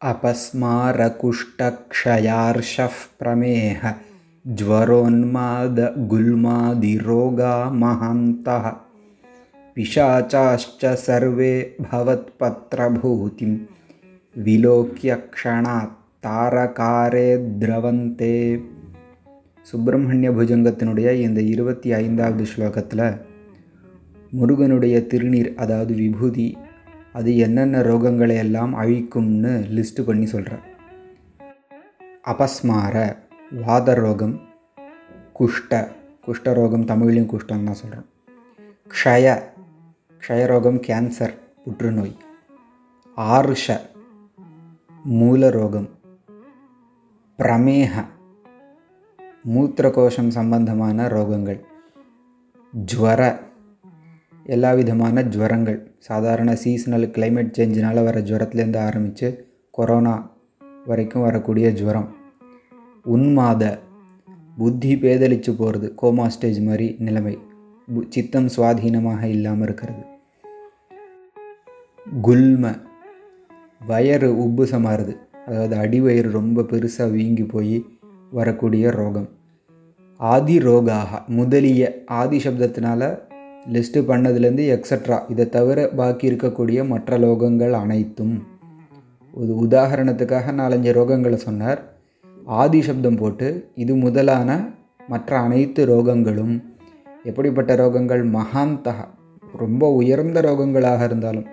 अपस्मारकुष्ठक्षयार्षः प्रमेह ज्वरोन्मादगुल्मादिरोगा महान्तः पिशाचाश्च सर्वे भवत्पत्रभूतिं विलोक्य क्षणात् தாரகாரே திரவந்தே சுப்பிரமணிய புஜங்கத்தினுடைய இந்த இருபத்தி ஐந்தாவது ஸ்லோகத்தில் முருகனுடைய திருநீர் அதாவது விபூதி அது என்னென்ன ரோகங்களை எல்லாம் அழிக்கும்னு லிஸ்ட்டு பண்ணி சொல்கிறார் அபஸ்மார வாத ரோகம் குஷ்ட குஷ்டரோகம் தமிழ்லையும் குஷ்டம் தான் சொல்கிறோம் க்ஷய க்ஷயரோகம் கேன்சர் புற்றுநோய். ஆருஷ மூலரோகம் பிரமேக மூத்திரகோஷம் சம்பந்தமான ரோகங்கள். ஜுவர எல்லா விதமான ஜுவரங்கள். சாதாரண சீசனல் கிளைமேட் சேஞ்சினால் வர ஜுவரத்துலேருந்து ஆரம்பித்து கொரோனா வரைக்கும் வரக்கூடிய ஜுவரம். உன்மாத புத்தி பேதலிச்சு போகிறது கோமா ஸ்டேஜ் மாதிரி நிலைமை. சித்தம் சுவாதீனமாக இல்லாமல் இருக்கிறது. குல்ம வயறு உப்புசமாறுது அதாவது அடிவயிறு ரொம்ப பெருசாக வீங்கி போய் வரக்கூடிய ரோகம். ஆதி ரோகாக முதலிய ஆதி சப்தத்தினால லிஸ்ட்டு பண்ணதுலேருந்து எக்ஸட்ரா இதை தவிர பாக்கி இருக்கக்கூடிய மற்ற லோகங்கள் அனைத்தும். ஒரு உதாரணத்துக்காக நாலஞ்சு ரோகங்களை சொன்னார். ஆதி சப்தம் போட்டு இது முதலான மற்ற அனைத்து ரோகங்களும். எப்படிப்பட்ட ரோகங்கள்? மகாந்தகா ரொம்ப உயர்ந்த ரோகங்களாக இருந்தாலும்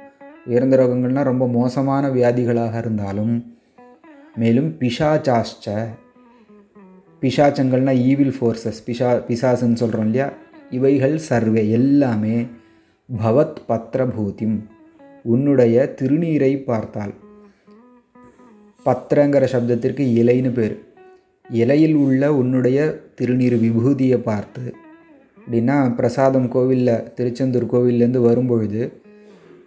உயர்ந்த ரோகங்கள்னால் ரொம்ப மோசமான வியாதிகளாக இருந்தாலும். மேலும் பிஷாச்சாஷ்ட பிசாச்சங்கள்னால் ஈவில் ஃபோர்ஸஸ் பிஷா பிசாசுன்னு சொல்கிறோம் இல்லையா? இவைகள் சர்வே எல்லாமே பவத் பத்திரபூதிம் உன்னுடைய திருநீரை பார்த்தால். பத்திரங்கிற சப்தத்திற்கு இலைன்னு பேர். இலையில் உள்ள உன்னுடைய திருநீர் விபூதியை பார்த்து அப்படின்னா பிரசாதம் கோவிலில் திருச்செந்தூர் கோவில்லேருந்து வரும்பொழுது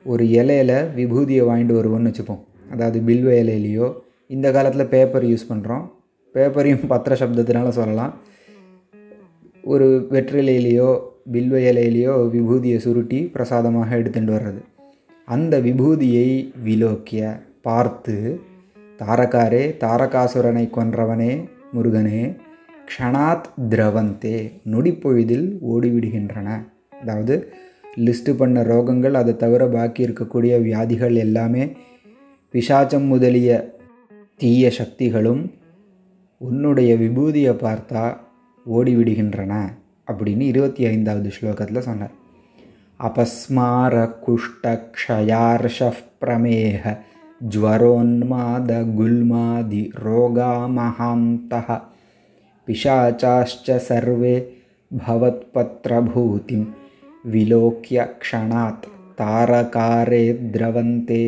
ஒரு இலையில் விபூதியை வாங்கிட்டு வருவோன்னு வச்சுப்போம். அதாவது பில்வ இலையிலையோ இந்த காலத்தில் பேப்பர் யூஸ் பண்ணுறோம் பேப்பரையும் பத்திர சப்தத்தினால சொல்லலாம். ஒரு வெற்றிலையிலையோ வில்வ இலையிலையோ விபூதியை சுருட்டி பிரசாதமாக எடுத்துட்டு வர்றது. அந்த விபூதியை விலோக்கிய பார்த்து தாரகாரே தாரகாசுரனை கொன்றவனே முருகனே க்ஷணாத் திரவந்தே நொடிப்பொழுதில் ஓடிவிடுகின்றன. அதாவது லிஸ்ட்டு பண்ண ரோகங்கள் அதை தவிர பாக்கி இருக்கக்கூடிய வியாதிகள் எல்லாமே பிசாச்சம் முதலிய தீய சக்திகளும் உன்னுடைய விபூதியை பார்த்தா ஓடிவிடுகின்றன ओडिविड अपि इ ऐदवद् श्लोक अपस्मारकुष्टक्षयार्षः प्रमेह ज्वरोन्मादगुल्मादिरोगामहान्तः पिशाचाश्च सर्वे भवत्पत्रभूतिं विलोक्य क्षणात् तारकारे द्रवन्ते